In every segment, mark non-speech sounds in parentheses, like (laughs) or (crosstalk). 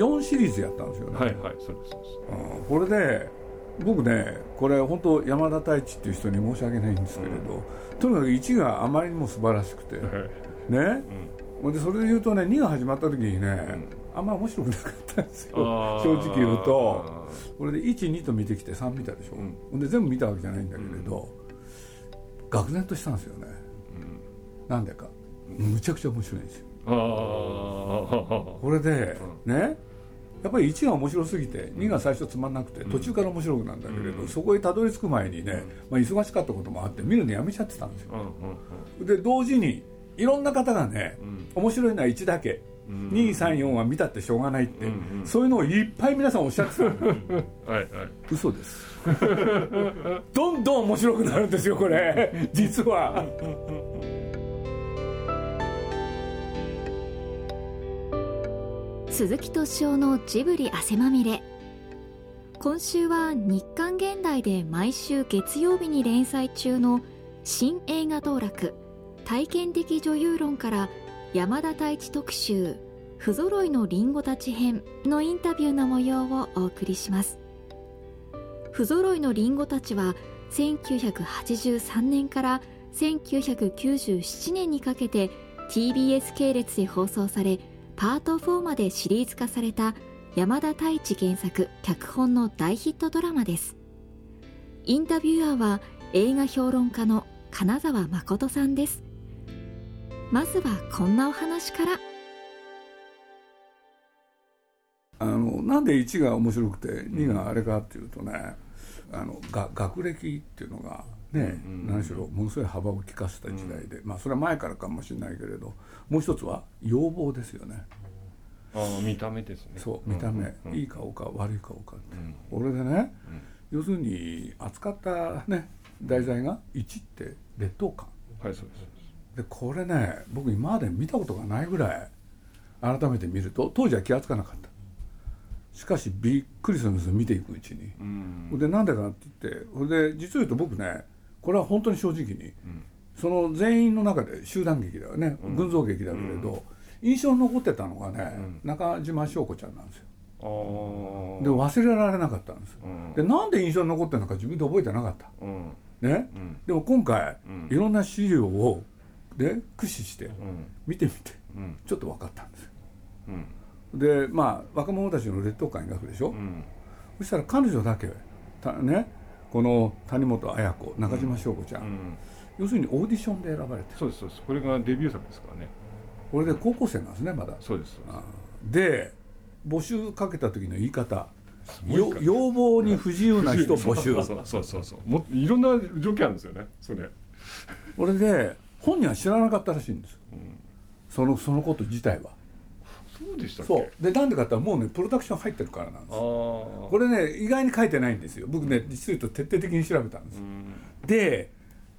4シリーズやったんですよね。はいはいそうですそうです。うん。これで僕ねこれ本当山田太一っていう人に申し訳ないんですけれど、とにかく1があまりにも素晴らしくて、ね、ほんでそれで言うとね2が始まった時にね、あんま面白くなかったんですよ。正直言うと。これで12と見てきて3見たでしょ、ん。ほんで全部見たわけじゃないんだけれど、愕然としたんですよね、なんでか。むちゃくちゃ面白いんですよ。これで、ねやっぱり1が面白すぎて2が最初つまんなくて途中から面白くなんだけれど、そこへたどり着く前にね、まあ、忙しかったこともあって見るのやめちゃってたんですよ。で同時にいろんな方がね、面白いのは1だけ、234は見たってしょうがないって、そういうのをいっぱい皆さんおっしゃってたの。(laughs) はいはい。嘘です。(laughs) どんどん面白くなるんですよこれ。実は鈴木敏夫のジブリ汗まみれ。今週は日刊現代で毎週月曜日に連載中の新映画道楽体験的女優論から山田太一特集不揃いのリンゴたち編のインタビューの模様をお送りします。不揃いのリンゴたちは1983年から1997年にかけて TBS 系列で放送されパート4までシリーズ化された山田太一原作脚本の大ヒットドラマです。インタビュアーは映画評論家の金沢誠さんです。まずはこんなお話から。あのなんで1が面白くて2があれかっていうとねあのが学歴っていうのがね、何しろものすごい幅を利かせた時代で、まあそれは前からかもしれないけれどもう一つは要望ですよね。ああ見た目ですね。そう見た目、うんいい顔か悪い顔かって、これでね、要するに扱ったね題材が1って劣等感。はいそうですでこれね僕今まで見たことがないぐらい改めて見ると当時は気が付かなかった。しかしびっくりするんですよ見ていくうちに、うん。でなんでかって言ってほんで実を言うと僕ねこれは本当に正直に、その全員の中で集団劇だよね、群像劇だけれど、印象に残ってたのがね、中島翔子ちゃんなんですよ。で忘れられなかったんですでなんで印象に残ってるのか自分で覚えてなかった。うん。ね、でも今回、ん。いろんな資料をで駆使してうん。見てみて、うん。ちょっと分かったんですよ。うん。でまあ若者たちの劣等感描くでしょ、うん。そしたら彼女だけたね？この谷本綾子中島翔子ちゃん、うん。要するにオーディションで選ばれてそうですそうです。これがデビュー作ですからね。これで高校生なんですねまだ。そうですです。あで募集かけた時の言い方。要望に不自由な人 (laughs) 募集。そうそうそうそう。もいろんな条件あるんですよね。それ。これで本人は知らなかったらしいんです、そのそのこと自体はそうでしたそう。でなんでかってもうねプロダクション入ってるからなんですこれね意外に書いてないんですよ。僕ね実を言うと徹底的に調べたんです、うん。で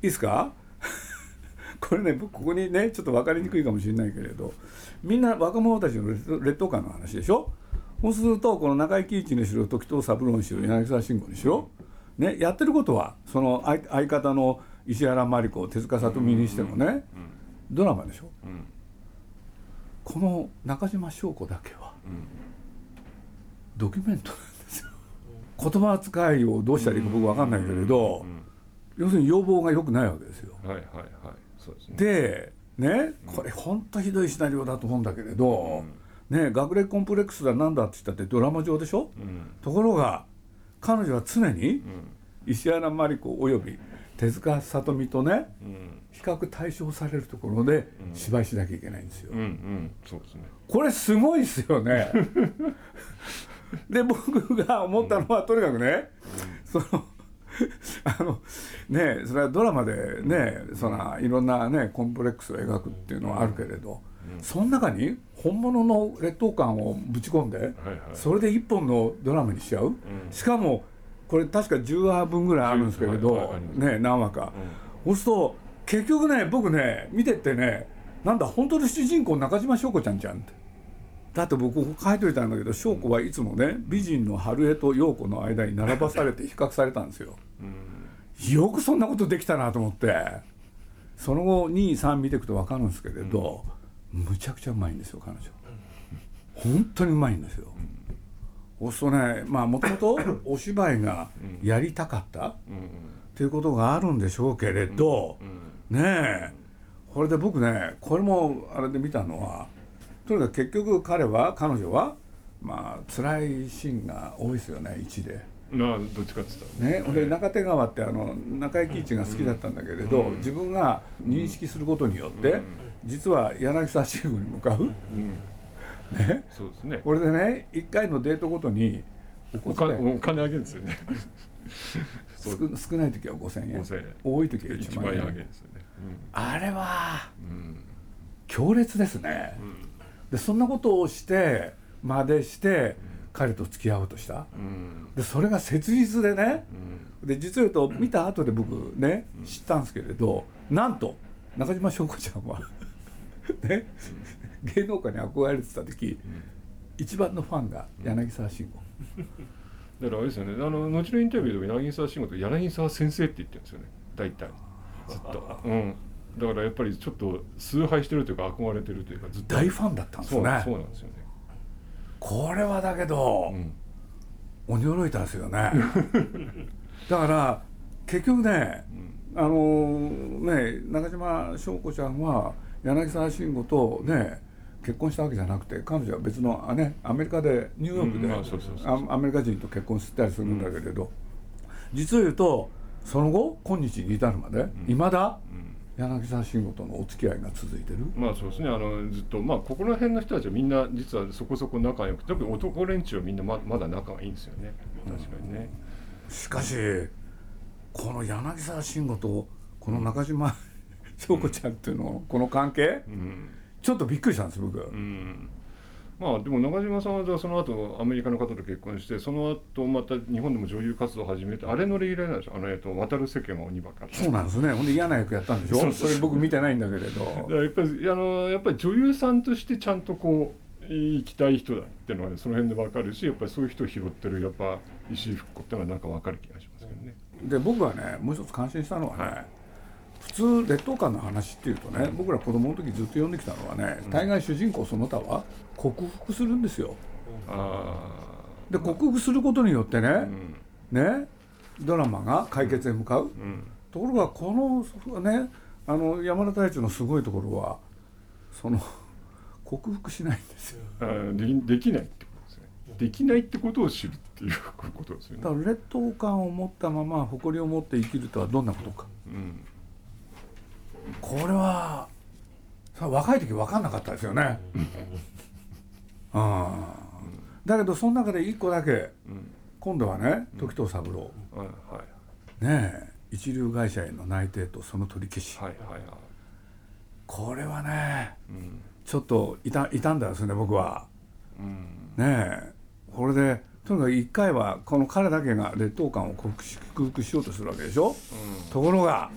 いいですか？(laughs) これね僕ここにねちょっと分かりにくいかもしれないけれどみんな若者たちの劣劣等感の話でしょ？そうするとこの中井貴一にしろ時藤三郎にしろ柳沢慎吾にしろ、ね、やってることはその相相方の石原真理子手塚聡美にしてもね、ドラマでしょ、んこの中島翔子だけは、ドキュメントなんですよ。言葉遣いをどうしたらいいか僕分かんないけれど、要するに要望が良くないわけですよ。はいはいはい。そうですね。でねこれ本当ひどいシナリオだと思うんだけれど、ね学歴コンプレックスだなんだって言ったってドラマ上でしょ、うん。ところが彼女は常に石原真理子および手塚聡美とねうん。比較対象されるところで芝居しなきゃいけないんですよ。うんうん。そうですね。これすごいですよね。(laughs) で僕が思ったのはとにかくねそのあのねそれはドラマでねそのいろんなねコンプレックスを描くっていうのはあるけれど、その中に本物の劣等感をぶち込んで、はいそれで一本のドラマにしちゃう、しかもこれ確か10話分ぐらいあるんですけれど、はいね何話か、そうすると結局ね僕ね見てってねなんだ本当の主人公中島翔子ちゃんじゃんって。だって僕書いといたんだけど翔子はいつもね美人の春江と陽子の間に並ばされて比較されたんですよ、よくそんなことできたなと思って。その後23見ていくと分かるんですけれど、むちゃくちゃうまいんですよ彼女。本当にうまいんですよ。おそうねまあもともと (coughs) お芝居がやりたかったっうん。ていうことがあるんでしょうけれど、うんねえこれで僕ねこれもあれで見たのはとにかく結局彼は彼女はまあ辛いシーンが多いですよね1で。まあどっちかって言ったら。ね、で中手川ってあの中井貴一が好きだったんだけれど、うん。自分が認識することによって、うん。実は柳沢慎吾に向かう、うんね、そうですね。これでね1回のデートごとにお金お金あげるんですよね。少少ない時は5000円。5000円。多い時は1 1万円あげるんですよね。あれはうん強烈ですね、でそんなことをしてまでして彼と付き合おうとした。うん。でそれが切実でね。うん。で実を言うと見た後で僕ね知ったんですけれどなんと中島翔子ちゃんは (laughs) ね芸能界に憧れてた時一番のファンが柳沢慎吾。だからあれですよね。あの後のインタビューでも柳沢慎吾と柳沢先生って言ってるんですよね。大体。ずっと。うん。だからやっぱりちょっと崇拝してるというか憧れてるというかずっと。大ファンだったんですね。そうなんですよね。これはだけど、うん。驚いたんですよね。(laughs) だから結局ねうん。あのね中島翔子ちゃんは柳沢慎吾とね結婚したわけじゃなくて彼女は別のあねアメリカでニューヨークでアメリカ人と結婚したりするんだけれど、実を言うとその後今日に至るまでいま、うん。柳沢慎吾とのお付き合いが続いてる。まあそうですね。あのずっとまあここら辺の人たちはみんな実はそこそこ仲良く特に男連中はみんなままだ仲がいいんですよね。確かにね、しかしこの柳沢慎吾とこの中島翔子ちゃんっていうのこの関係うんちょっとびっくりしたんです僕。うん。まあでも中島さんはじゃあその後アメリカの方と結婚してその後また日本でも女優活動を始めてあれのレギュラーなんですよあのえっと渡る世間は鬼ばかり。そうなんですね。ほんで嫌な役やったんでしょ？それ僕見てないんだけれど。(laughs) やっぱりあのやっぱり女優さんとしてちゃんとこう行きたい人だっていうのはねその辺で分かるしやっぱりそういう人を拾ってるやっぱ石井福子っていうのはなんか分かる気がしますけどね。で僕はねもう一つ感心したのはね、はい普通劣等感の話っていうとね僕ら子供の時ずっと読んできたのはね大概主人公その他は克服するんですよ。あで克服することによってね、ねドラマが解決へ向かう、うん。ところがこのねあの山田太一のすごいところはその克服しないんですよ。できないってことですね。できないってことを知るっていうことですよね。だから劣等感を持ったまま誇りを持って生きるとはどんなことか。うんこれはさ若い時分かんなかったですよね。ああだけどその中で一個だけうん。今度はね時藤三郎。ねえ一流会社への内定とその取り消し。これはねうん。ちょっと痛傷んだですね僕は。うん。ねえこれでとにかく一回はこの彼だけが劣等感を克服しようとするわけでしょ？ところが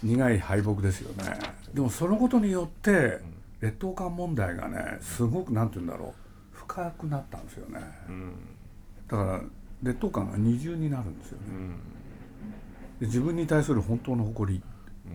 苦い敗北ですよね。でもそのことによって劣等感問題がねすごくなんて言うんだろう。深くなったんですよね。うんうんだから劣等感が二重になるんですよね。うんで自分に対する本当の誇り。うん。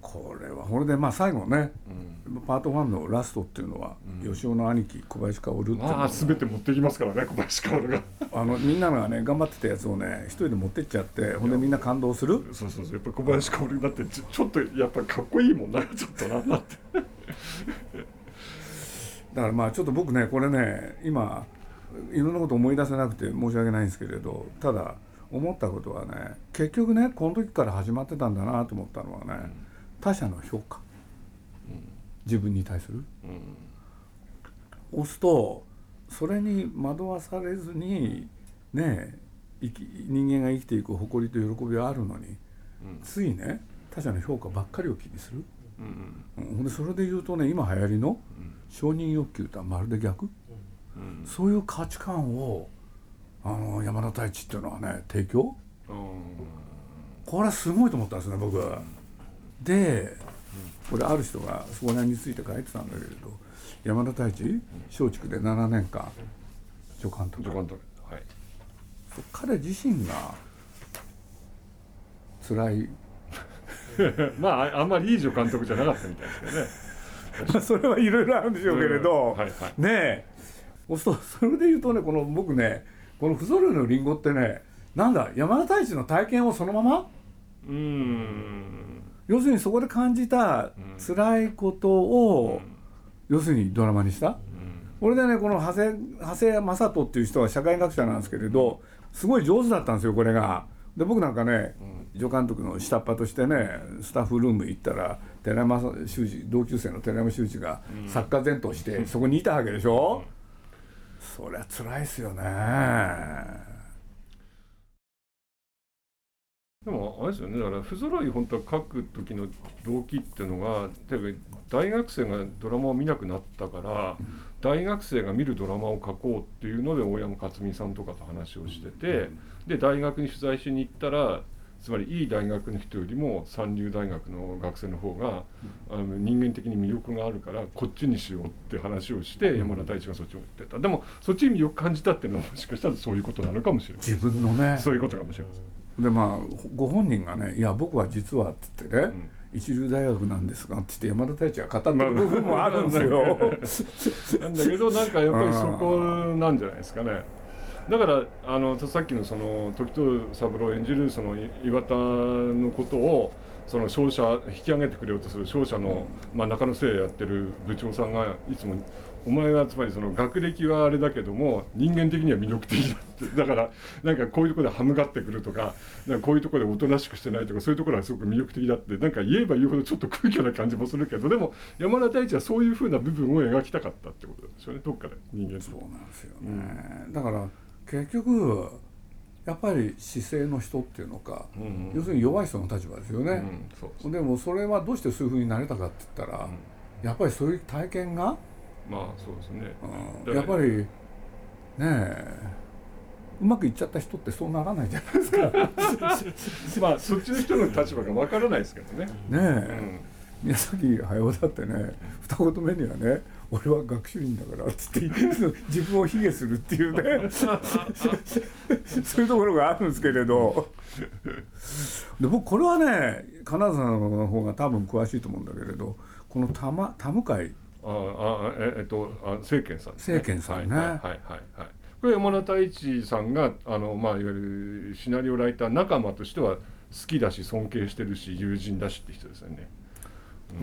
これはこれでまあ最後ねうんパート1のラストっていうのは、吉尾の兄貴小林薫っていうのが。まあ全て持ってきますからね小林薫が。(laughs) あのみんながね頑張ってたやつをね一人で持ってっちゃってほんでみんな感動する？そうそうそう。やっぱり小林薫だってちょっとやっぱりかっこいいもんなちょっとなだって。(laughs) だからまあちょっと僕ねこれね今いろんなこと思い出せなくて申し訳ないんですけれどただ思ったことはね結局ねこの時から始まってたんだなと思ったのはね、他者の評価自分に対する。うん押すとそれに惑わされずにね生き人間が生きていく誇りと喜びはあるのにうんついね他者の評価ばっかりを気にする、うん。うん、ほんでそれで言うとね今流行りの承認欲求とはまるで逆、うんそういう価値観をあの山田太一っていうのはね提供。うん。これはすごいと思ったんですね僕。でこれある人がそこら辺について書いてたんだけれど山田太一松竹で7年間助監督。助監督。はい。彼自身が辛い。(laughs) まあああんまりいい助監督じゃなかったみたいですけどね。まあそれはいろいろあるんでしょうけれど、うんはいはい。ねえ。そそれで言うとねこの僕ねこの不揃いのリンゴってねなんだ山田太一の体験をそのまま？うーん要するにそこで感じた辛いことを、要するにドラマにした？これでねこの長谷長谷正人っていう人は社会学者なんですけれどすごい上手だったんですよこれが。で僕なんかね助監督の下っ端としてねスタッフルーム行ったら寺山修司同級生の寺山修司が作家前としてそこにいたわけでしょ？そりゃ辛いですよね。でもあれですよね。だから不揃い本当は書く時の動機っていうのが例えば大学生がドラマを見なくなったから、大学生が見るドラマを書こうっていうので大山克美さんとかと話をしてて、で大学に取材しに行ったらつまりいい大学の人よりも三流大学の学生の方が、あの人間的に魅力があるからこっちにしようって話をして山田太一がそっちを言ってた。でもそっちに魅力感じたっていうのはもしかしたらそういうことなのかもしれない自分のね。そういうことかもしれません。でまあご本人がね「いや僕は実は」っつってね、一流大学なんですが」って言って山田太一が語ってる部分もあるんですよ。(laughs) なんだけどなんかやっぱりそこなんじゃないですかね。だからあのさっきのその時藤三郎演じるその岩田のことをその商社引き上げてくれようとする商社の、まあ、中野生やってる部長さんがいつも「お前はつまりその学歴はあれだけども人間的には魅力的だ」って。(laughs) だからなんかこういうところで歯向かってくるとかなんかこういうところでおとなしくしてないとかそういうところはすごく魅力的だって。なんか言えば言うほどちょっと空虚な感じもするけどでも山田太一はそういうふうな部分を描きたかったってことですよね。どっかで人間そうなんですよね、だから結局やっぱり姿勢の人っていうのか、うんうん。要するに弱い人の立場ですよね、うんそうでもそれはどうしてそういうふうになれたかって言ったら、やっぱりそういう体験が、まあそうですね。うん。やっぱりねえ。うまくいっちゃった人ってそうならないじゃないですか。(laughs) まあそっちの人の立場がわからないですけどね、ねうえ、ん、宮崎駿だってね二言目にはね「俺は学習院だから」っつって自分を卑下するっていうね。(laughs) そういうところがあるんですけれど。で僕これはね金沢さんの方が多分詳しいと思うんだけれどこの田間田向会ああええっとあ政権さんね。政権さんね。はいはいはいはい。これ山田太一さんがあのまあいわゆるシナリオライター仲間としては好きだし尊敬してるし友人だしって人ですよね。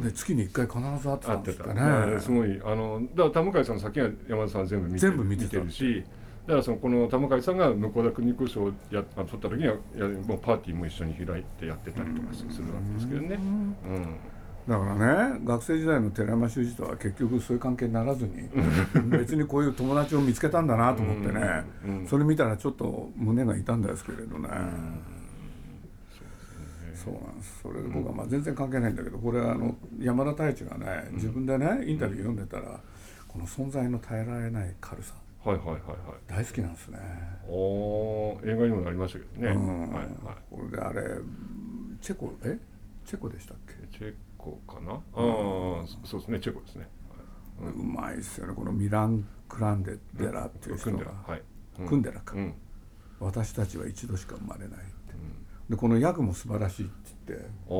で月に1回必ず会ってたんですかねだからすごいあのだから田向さんの先は山田さん全部見て全部見てたるしだからそのこの田向さんが向田邦子賞を取った時にはやもうパーティーも一緒に開いてやってたりとかするわけですけどね。うんだからね学生時代の寺山修司とは結局そういう関係にならずに別にこういう友達を見つけたんだなと思ってね、うん。うん。それ見たらちょっと胸が痛んだですけれどね、そうなんです。それで僕はまあ全然関係ないんだけどこれはあの山田太一がね自分でねインタビュー読んでたらこの存在の耐えられない軽さはいはいはいはい。大好きなんですね。おー映画にもなりましたけどね。うん。はいはい。これであれチェコえ？チェコでしたっけ？チェコかな？ああ、そうですね、チェコですね。はうまいですよねこのミラン・クランデデラっていう人が。はい。うん。クンデラか、うん。私たちは一度しか生まれないって、でこの役も素晴らしいって言ってあ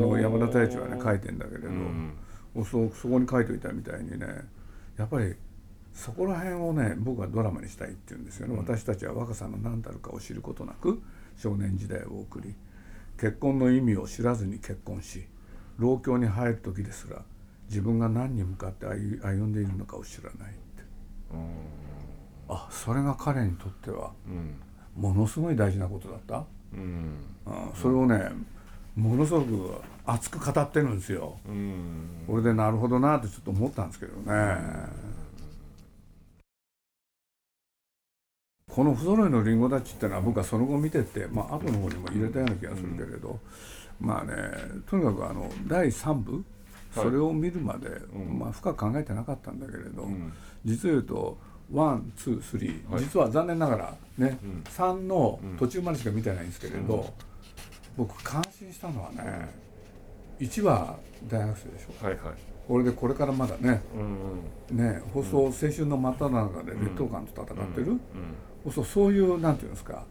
の山田太一はね書いてんだけれど、うん。そそこに書いといたみたいにねやっぱりそこら辺をね僕はドラマにしたいって言うんですよね、私たちは若さの何たるかを知ることなく少年時代を送り結婚の意味を知らずに結婚し老境に入る時ですら自分が何に向かって歩歩んでいるのかを知らないってあそれが彼にとってはうん。ものすごい大事なことだった、うん。うん、それをねものすごく熱く語ってるんですよ。うん。これでなるほどなってちょっと思ったんですけどね。この不揃いのリンゴたちってのは僕はその後見てって、まあ後の方にも入れたような気がするけれど、まあねとにかくあの第3部はい。それを見るまで、ん。まあ深く考えてなかったんだけれど、ん。実を言うと one two three はい。実は残念ながらね、うん。3の途中までしか見てないんですけれど、僕感心したのはね1は大学生でしょ。はいはい。これでこれからまだねうん。ね放送青春の真っ只中で劣等感と戦ってる、うん。そうそういうなんていうんですか。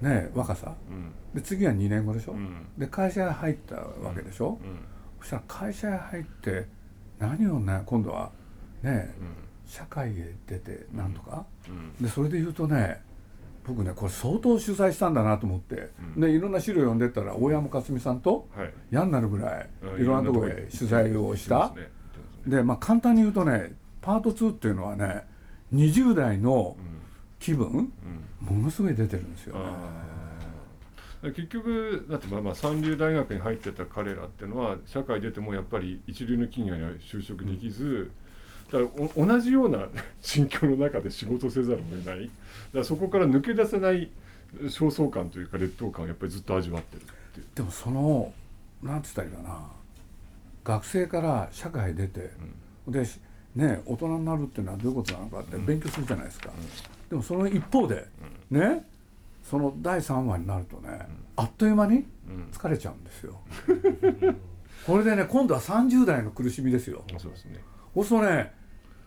ね若さ。うん。で次は2年後でしょ、うん。で会社へ入ったわけでしょ、うん。そしたら会社へ入って何をね今度はねうん。社会へ出てなんとか、うん。でそれで言うとね僕ねこれ相当取材したんだなと思って、でいろんな資料読んでったら大山克美さんとはい。嫌になるぐらいうん。いろんなところへ取材をした。でまあ簡単に言うとねパート2っていうのはね20代のうんうん。ものすごい出てるんですよね。結局だってまあまあ三流大学に入ってた彼らっていうのは社会出てもやっぱり一流の企業には就職できず、だからお同じような (laughs) 心境の中で仕事せざるを得ない。だからそこから抜け出せない焦燥感というか劣等感をやっぱりずっと味わってるっていう。でもそのなんつったらいいかな。学生から社会へ出て、でね大人になるっていうのはどういうことなのかって勉強するじゃないですか、でもその一方で、ねその第3話になるとね、あっという間にうん疲れちゃうんですよ。(laughs) これでね今度は30代の苦しみですよ。そうですね。そうするとね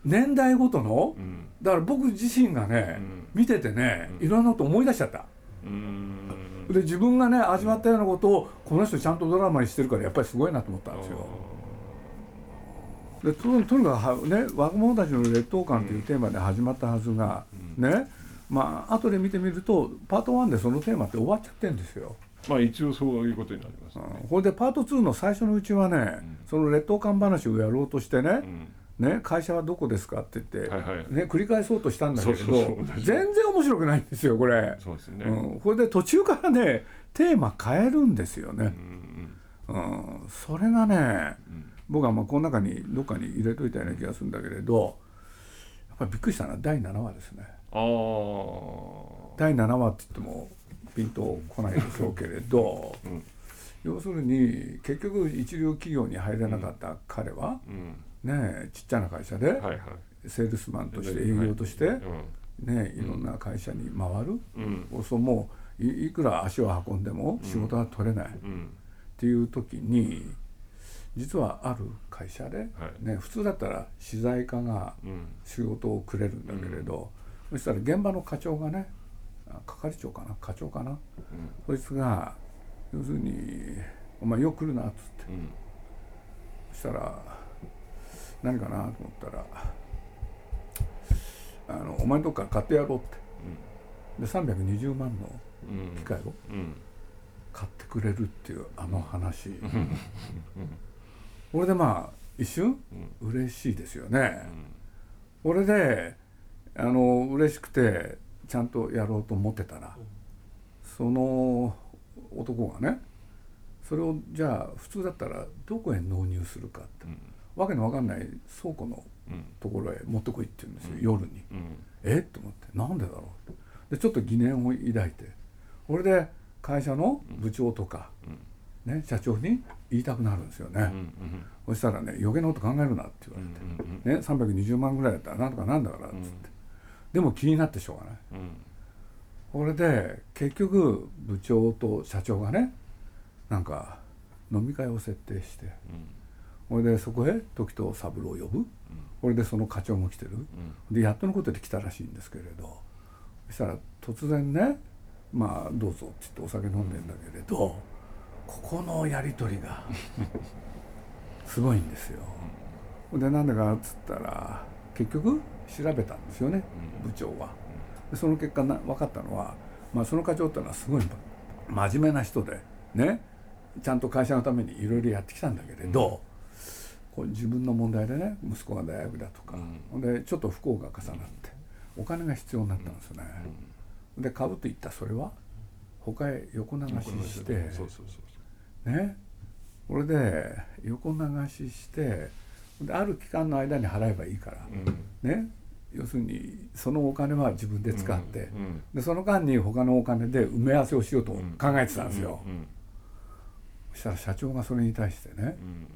年代ごとの、うんだから僕自身がね、うん見ててねいろんなこと思い出しちゃった。で自分がね味わったようなことをこの人ちゃんとドラマにしてるからやっぱりすごいなと思ったんですよ。でととにかくはね若者たちの劣等感というテーマで始まったはずが、ねまあ後で見てみるとパート1でそのテーマって終わっちゃってるんですよ。まあ一応そういうことになりますね。うんこれでパート2の最初のうちはね、その劣等感話をやろうとしてね、うんね会社はどこですかって言って、はいはいね、繰り返そうとしたんだけれど全然面白くないんですよこれ。そうですね。うん、これで途中からねテーマ変えるんですよね。うんうん、それがね、ん僕はまあこの中にどっかに入れといたような気がするんだけれどやっぱりびっくりしたのは第7話ですね。第7話って言ってもピンとこないでしょうけれど、うん要するに結局一流企業に入れなかった彼は、うん。ねちっちゃな会社ではいはい。セールスマンとして営業として、うん。ね、いろんな会社に回る、うん。そうもういいくら足を運んでも仕事が取れない、うん。っていう時に実はある会社で、はいね、普通だったら資材課がうん。仕事をくれるんだけれど、そしたら現場の課長がねあ係長かな？課長かな、そいつが要するに「お前よく来るな」っつって。うん。そしたら何かなと思ったら「あのお前のとこから買ってやろう」って。で320万のうん。機械をうん。買ってくれるっていうあの話、これでまあ一瞬？嬉しいですよね、これであの嬉しくてちゃんとやろうと思ってたら、その男がねそれをじゃあ普通だったらどこへ納入するかって、わけのわかんない倉庫のうん。ところへ持ってこいって言うんですよ、夜に。うん。え？っと思って。なんでだろう？ってでちょっと疑念を抱いて。これで会社の部長とか、ね、社長に言いたくなるんですよね、うん。そしたらね余計なこと考えるなって言われて、ね、320万ぐらいだったらなんとかなんだからっつって、でも気になってしょうがない。うん。これで結局部長と社長がねなんか飲み会を設定してこれでそこへ時藤三郎を呼ぶ、これでその課長も来てる、でやっとのことで来たらしいんですけれどそしたら突然ね「まあどうぞ」って言ってお酒飲んでんだけれどここのやり取りが (laughs) すごいんですよ。でなんでかっつったら結局調べたんですよね部長は。でその結果な分かったのは、まあ、その課長っていうのはすごい真面目な人でね。ちゃんと会社のためにいろいろやってきたんだけれど、こう自分の問題でね息子が大学だとか、ほん。でちょっと不幸が重なってお金が必要になったんですよね。で買うと言ったそれは他へ横流ししてね。これで横流ししてである期間の間に払えばいいから、ね。要するにそのお金は自分で使って、うんでその間に他のお金で埋め合わせをしようと考えてたんですよ、うんそしたら社長がそれに対してねうん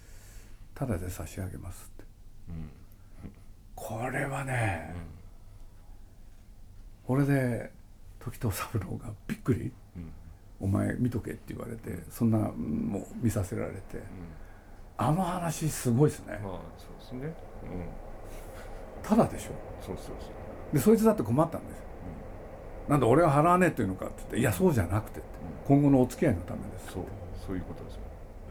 「ただで差し上げます」って。うん。これはね、これで時藤三郎がびっくり。うん「お前見とけ」って言われてそんなもう見させられてあの話すごいですね。まあそうですね。うん。ただでしょ。そうそうそう。でそいつだって困ったんですよ、なんで俺が払わねえっていうのかって言って「いやそうじゃなくて」って。今後のお付き合いのためですそう。そういうことですよ。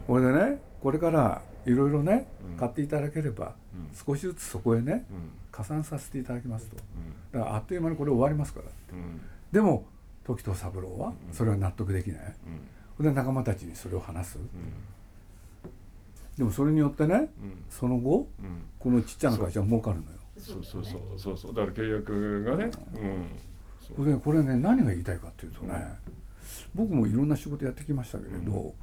これでねこれからいろいろねうん。買っていただければうん。少しずつそこへねうん。加算させていただきますと。うん。だからあっという間にこれ終わりますからうん。でも時藤三郎はそれは納得できない。うん。で仲間たちにそれを話す。うんでもそれによってねうん。その後うん。このちっちゃな会社は儲かるのよ。そうそうそうそう。そうだから契約がねうんそう。これこれね何が言いたいかっていうとね僕もいろんな仕事やってきましたけれど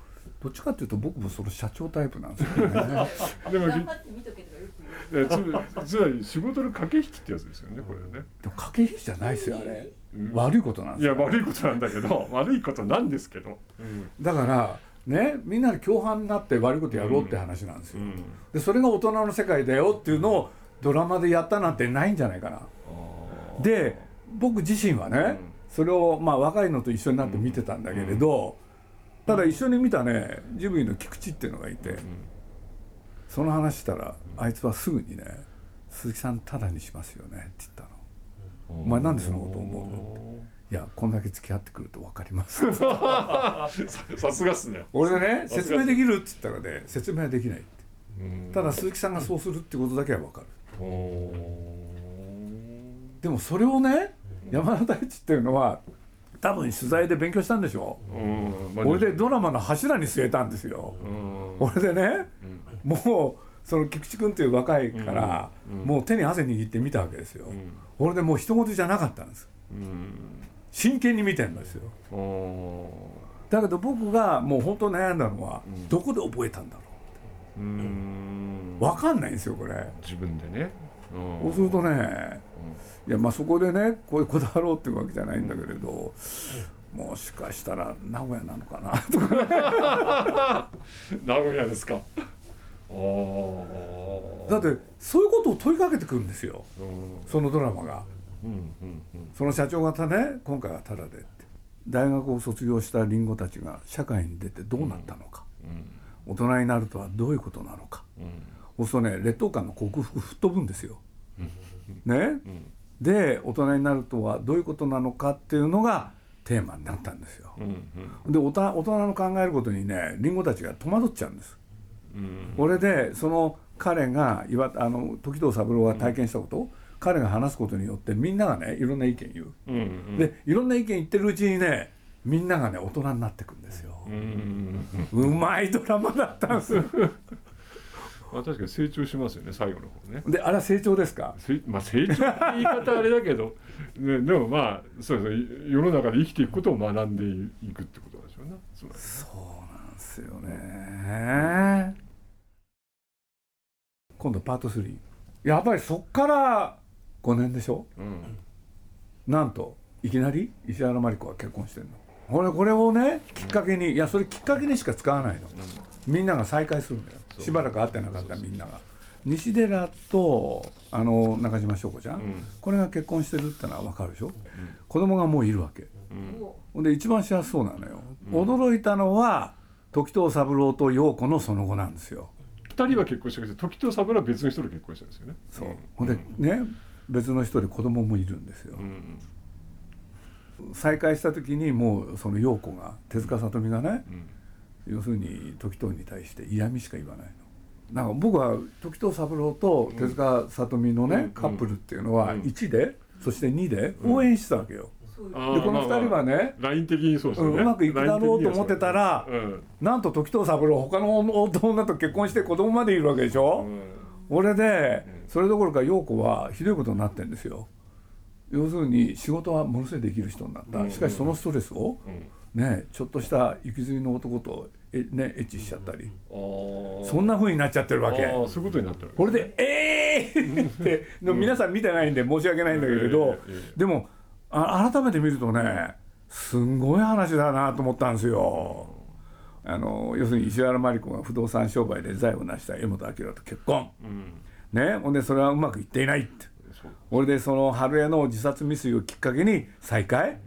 どっちかっていうと僕もその社長タイプなんですよね。(laughs) でも頑張って見とけとかよく言う。でつつまり仕事の駆け引きってやつですよねこれね。でも駆け引きじゃないですよあれ。うん。悪いことなんですよ。いや悪いことなんだけど悪いことなんですけど。うん。だからねみんなで共犯になって悪いことやろうって話なんですよ、うん。でそれが大人の世界だよっていうのをドラマでやったなんてないんじゃないかな。あー。で僕自身はね、うん。それをまあ若いのと一緒になって見てたんだけれど、ただ一緒に見たねジブリの菊池っていうのがいて、その話したらあいつはすぐにね「鈴木さんタダにしますよね」って言ったの。うん。お前なんでそのこと思いやこんだけ付き合ってくると分かります。(laughs) ささすがっすね。俺でね。説明できるって言ったらね説明はできないって。うん。ただ鈴木さんがそうするってことだけは分かる。でもそれをね山田大地っていうのは多分取材で勉強したんでしょ。う俺でドラマの柱に据えたんですよ。うん。俺でねうん。もうその菊池君っていう若いからうん。もう手に汗握って見たわけですよ。うん。俺でもう人事じゃなかったんです。うん真剣に見てるんですよ。おだけど僕がもう本当悩んだのはうん。どこで覚えたんだろーうん。う分かんないんですよこれ。自分でね。そうするとねいやまあそこでねこういうこだわろうっていうわけじゃないんだけれどもしかしたら名古屋なのかなとか (laughs) 名古屋ですか。だってそういうことを問いかけてくるんですよ。うん。そのドラマがその社長がたね今回はタダでって。大学を卒業したリンゴたちが社会に出てどうなったのか、うん大人になるとはどういうことなのか。うん。そうするとね劣等感の克服吹っ飛ぶんですよ。ね、うん。で大人になるとはどういうことなのかっていうのがテーマになったんですよ。うんで大人大人の考えることにねリンゴたちが戸惑っちゃうんです。うん。これでその彼が岩あの時藤三郎が体験したこと、彼が話すことによってみんながねいろんな意見言う。うんうん。でいろんな意見言ってるうちにねみんながね大人になってくんですよ。うん。うまいドラマだったんですよ。(laughs) まあ確かに成長しますよね最後の方ね。であれは成長ですか？せまあ成長って言い方あれだけど、(laughs) ね、でもまあそうですね。世の中で生きていくことを学んでいくってことでしょうね。そうなんですよね。今度パート3やっぱりそっから5年でしょ？うん。なんといきなり石原真理子は結婚してんの。これこれをねきっかけにいやそれきっかけにしか使わないの。みんなが再会するんだよ。しばらく会ってなかったみんなが。西寺とあの中島翔子ちゃん、うん。これが結婚してるってのは分かるでしょ、子供がもういるわけ。うん。ほんで一番幸せそうなのよ、驚いたのは時藤三郎と陽子のその後なんですよ。二人は結婚してるけど時と三郎は別の人と結婚したんですよね。そう、ほんでね別の人で子供もいるんですよ、うん。再会した時にもうその陽子が手塚さとみがねうん。要するに時藤に対して嫌味しか言わないの。なんか僕は時藤三郎と手塚さとみのね、うん。カップルっていうのはうん。1で、そして2で応援してたわけよ、でこの2人はね、ライン的にそうですよね、うんうまくいくだろうと思ってたらライン的にはなんと時藤三郎他の女と結婚して子供までいるわけでしょ、うん俺でそれどころか陽子はひどいことになってんですよ。要するに仕事はものすごいできる人になった、うん。しかしそのストレスをうん。ねちょっとした行きずりの男とえ、ね、エッチしちゃったり。そんな風になっちゃってるわけ。そういうことになってる。これで「えー!」っての皆さん見てないんで申し訳ないんだけれど、ええええでもあ改めて見るとねすんごい話だなと思ったんですよ。あの要するに石原真理子が不動産商売で財を成した江本明と結婚。うん。ねほんでそれはうまくいっていないって。俺でその春江の自殺未遂をきっかけに再会。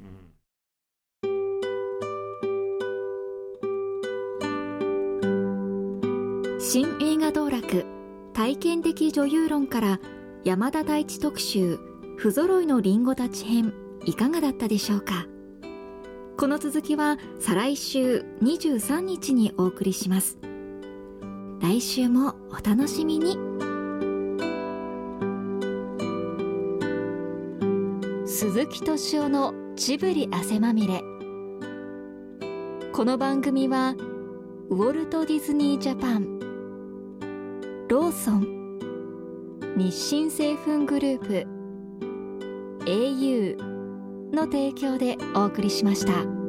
新映画道楽体験的女優論から山田太一特集不揃いのリンゴたち編いかがだったでしょうか？この続きは再来週23日にお送りします。来週もお楽しみに。鈴木敏夫のジブリ汗まみれ。この番組はウォルト・ディズニー・ジャパンローソン日清製粉グループ au の提供でお送りしました。